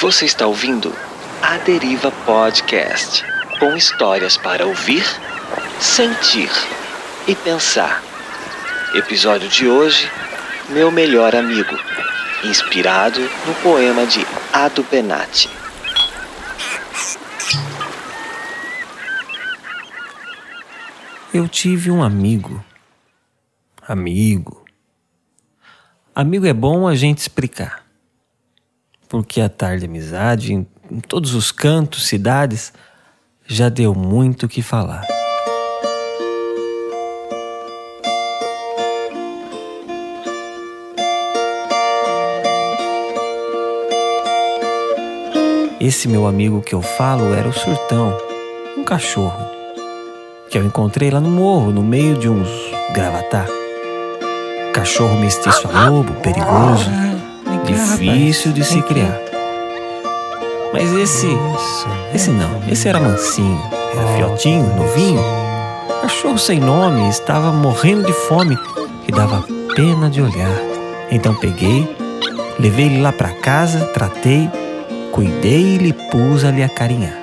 Você está ouvindo A Deriva Podcast com histórias para ouvir, sentir e pensar. Episódio de hoje: Meu Melhor Amigo, inspirado no poema de Ado Benatti. Eu tive um amigo. Amigo. Amigo é bom a gente explicar. Porque a tarde amizade, em, em todos os cantos, cidades, já deu muito o que falar. Esse meu amigo que eu falo era o Surtão, um cachorro, que eu encontrei lá no morro, no meio de uns gravatá. Cachorro mestiço a lobo, perigoso, difícil de se criar. Mas esse, esse não, esse era mansinho, era fiotinho, novinho. Cachorro sem nome, estava morrendo de fome e dava pena de olhar. Então peguei, levei ele lá para casa, tratei, cuidei e lhe pus a lhe acarinhar.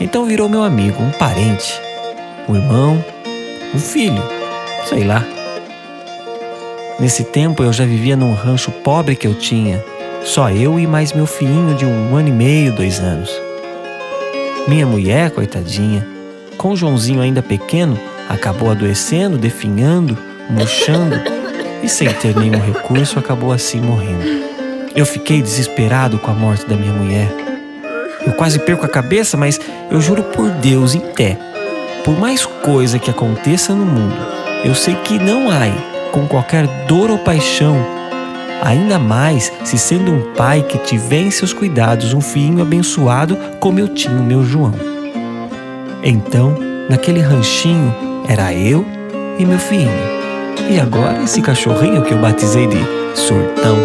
Então virou meu amigo, um parente, um irmão, um filho, sei lá. Nesse tempo eu já vivia num rancho pobre que eu tinha, só eu e mais meu filhinho de um ano e meio, dois anos. Minha mulher, coitadinha, com o Joãozinho ainda pequeno, acabou adoecendo, definhando, murchando e sem ter nenhum recurso acabou assim morrendo. Eu fiquei desesperado com a morte da minha mulher. Eu quase perco a cabeça, mas eu juro por Deus, em pé, por mais coisa que aconteça no mundo, eu sei que não há, com qualquer dor ou paixão, ainda mais se sendo um pai que tiver em seus cuidados um filhinho abençoado como eu tinha o meu João. Então, naquele ranchinho, era eu e meu filhinho. E agora esse cachorrinho que eu batizei de Surtão.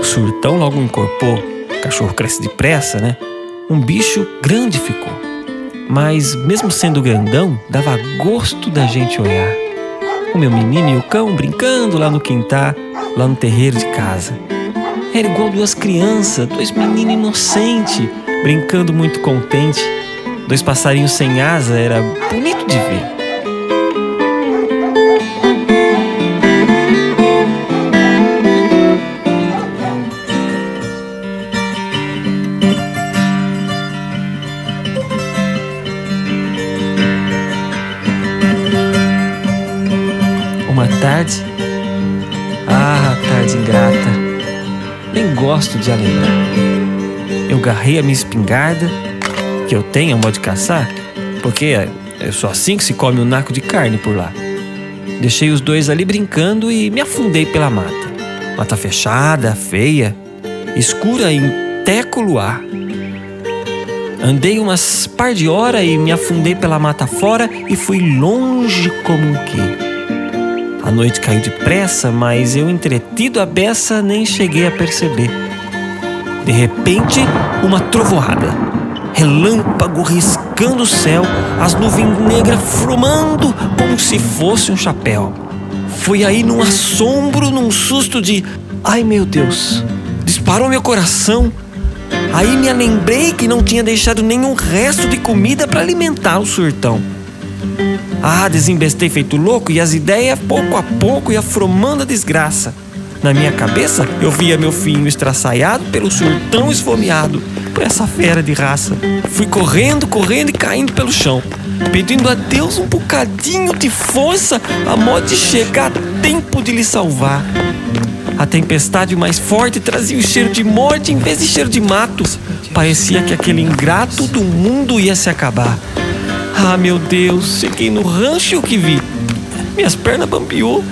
O Surtão logo incorporou. O cachorro cresce depressa, né? Um bicho grande ficou. Mas, mesmo sendo grandão, dava gosto da gente olhar. O meu menino e o cão brincando lá no quintal, lá no terreiro de casa. Era igual duas crianças, dois meninos inocentes, brincando muito contente. Dois passarinhos sem asa, era bonito de ver. Tarde, ah, tarde ingrata, nem gosto de a lembrar. Eu garrei a minha espingarda, que eu tenho, um modo de caçar, porque é só assim que se come um naco de carne por lá. Deixei os dois ali brincando e me afundei pela mata. Mata fechada, feia, escura em teco luar. Andei umas par de horas e me afundei pela mata fora e fui longe como um quê. A noite caiu depressa, mas eu, entretido a beça, nem cheguei a perceber. De repente, uma trovoada. Relâmpago riscando o céu, as nuvens negras frumando como se fosse um chapéu. Foi aí num assombro, num susto de ai meu Deus, disparou meu coração. Aí me lembrei que não tinha deixado nenhum resto de comida para alimentar o surtão. Ah, desembestei feito louco e as ideias, pouco a pouco, ia formando a desgraça. Na minha cabeça, eu via meu filho estraçaiado pelo surtão esfomeado, por essa fera de raça. Fui correndo, correndo e caindo pelo chão, pedindo a Deus um bocadinho de força a modo de chegar a tempo de lhe salvar. A tempestade mais forte trazia o cheiro de morte em vez de cheiro de mato. Parecia que aquele ingrato do mundo ia se acabar. Ah, meu Deus, cheguei no rancho e o que vi? Minhas pernas bambeou.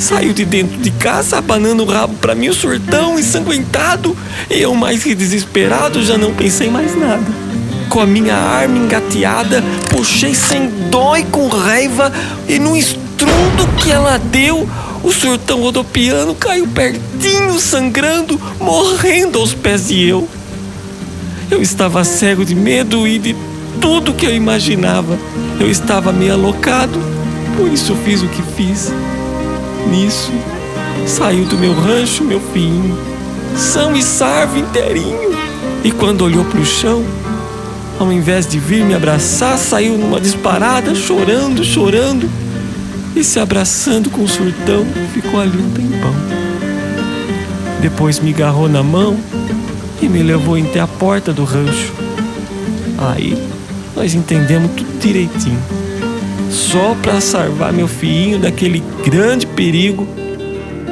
Saiu de dentro de casa, abanando o rabo para mim, o surtão ensanguentado. E eu, mais que desesperado, já não pensei mais nada. Com a minha arma engateada, puxei sem dó e com raiva, e no estrondo que ela deu, o surtão rodopiando caiu pertinho, sangrando, morrendo aos pés de eu. Eu estava cego de medo e de tudo que eu imaginava. Eu estava meio alocado, por isso fiz o que fiz. Nisso, saiu do meu rancho, meu filhinho, são e salvo inteirinho. E quando olhou pro chão, ao invés de vir me abraçar, saiu numa disparada, chorando, chorando, e se abraçando com o surtão, ficou ali um tempão. Depois me agarrou na mão e me levou até a porta do rancho. Aí nós entendemos tudo direitinho. Só para salvar meu filhinho daquele grande perigo,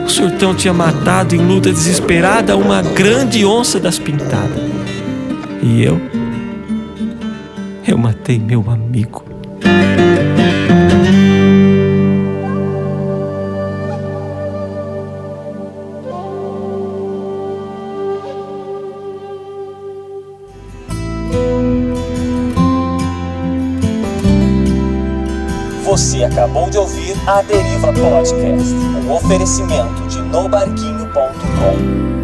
o surtão tinha matado em luta desesperada uma grande onça das pintadas. E eu, eu matei meu amigo. Você acabou de ouvir a Deriva Podcast, um oferecimento de nobarquinho.com.